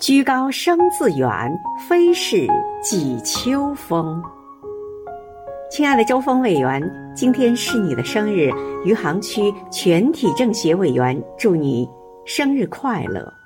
居高声自远，非是藉秋风。亲爱的周峰委员，今天是你的生日，余杭区全体政协委员，祝你生日快乐。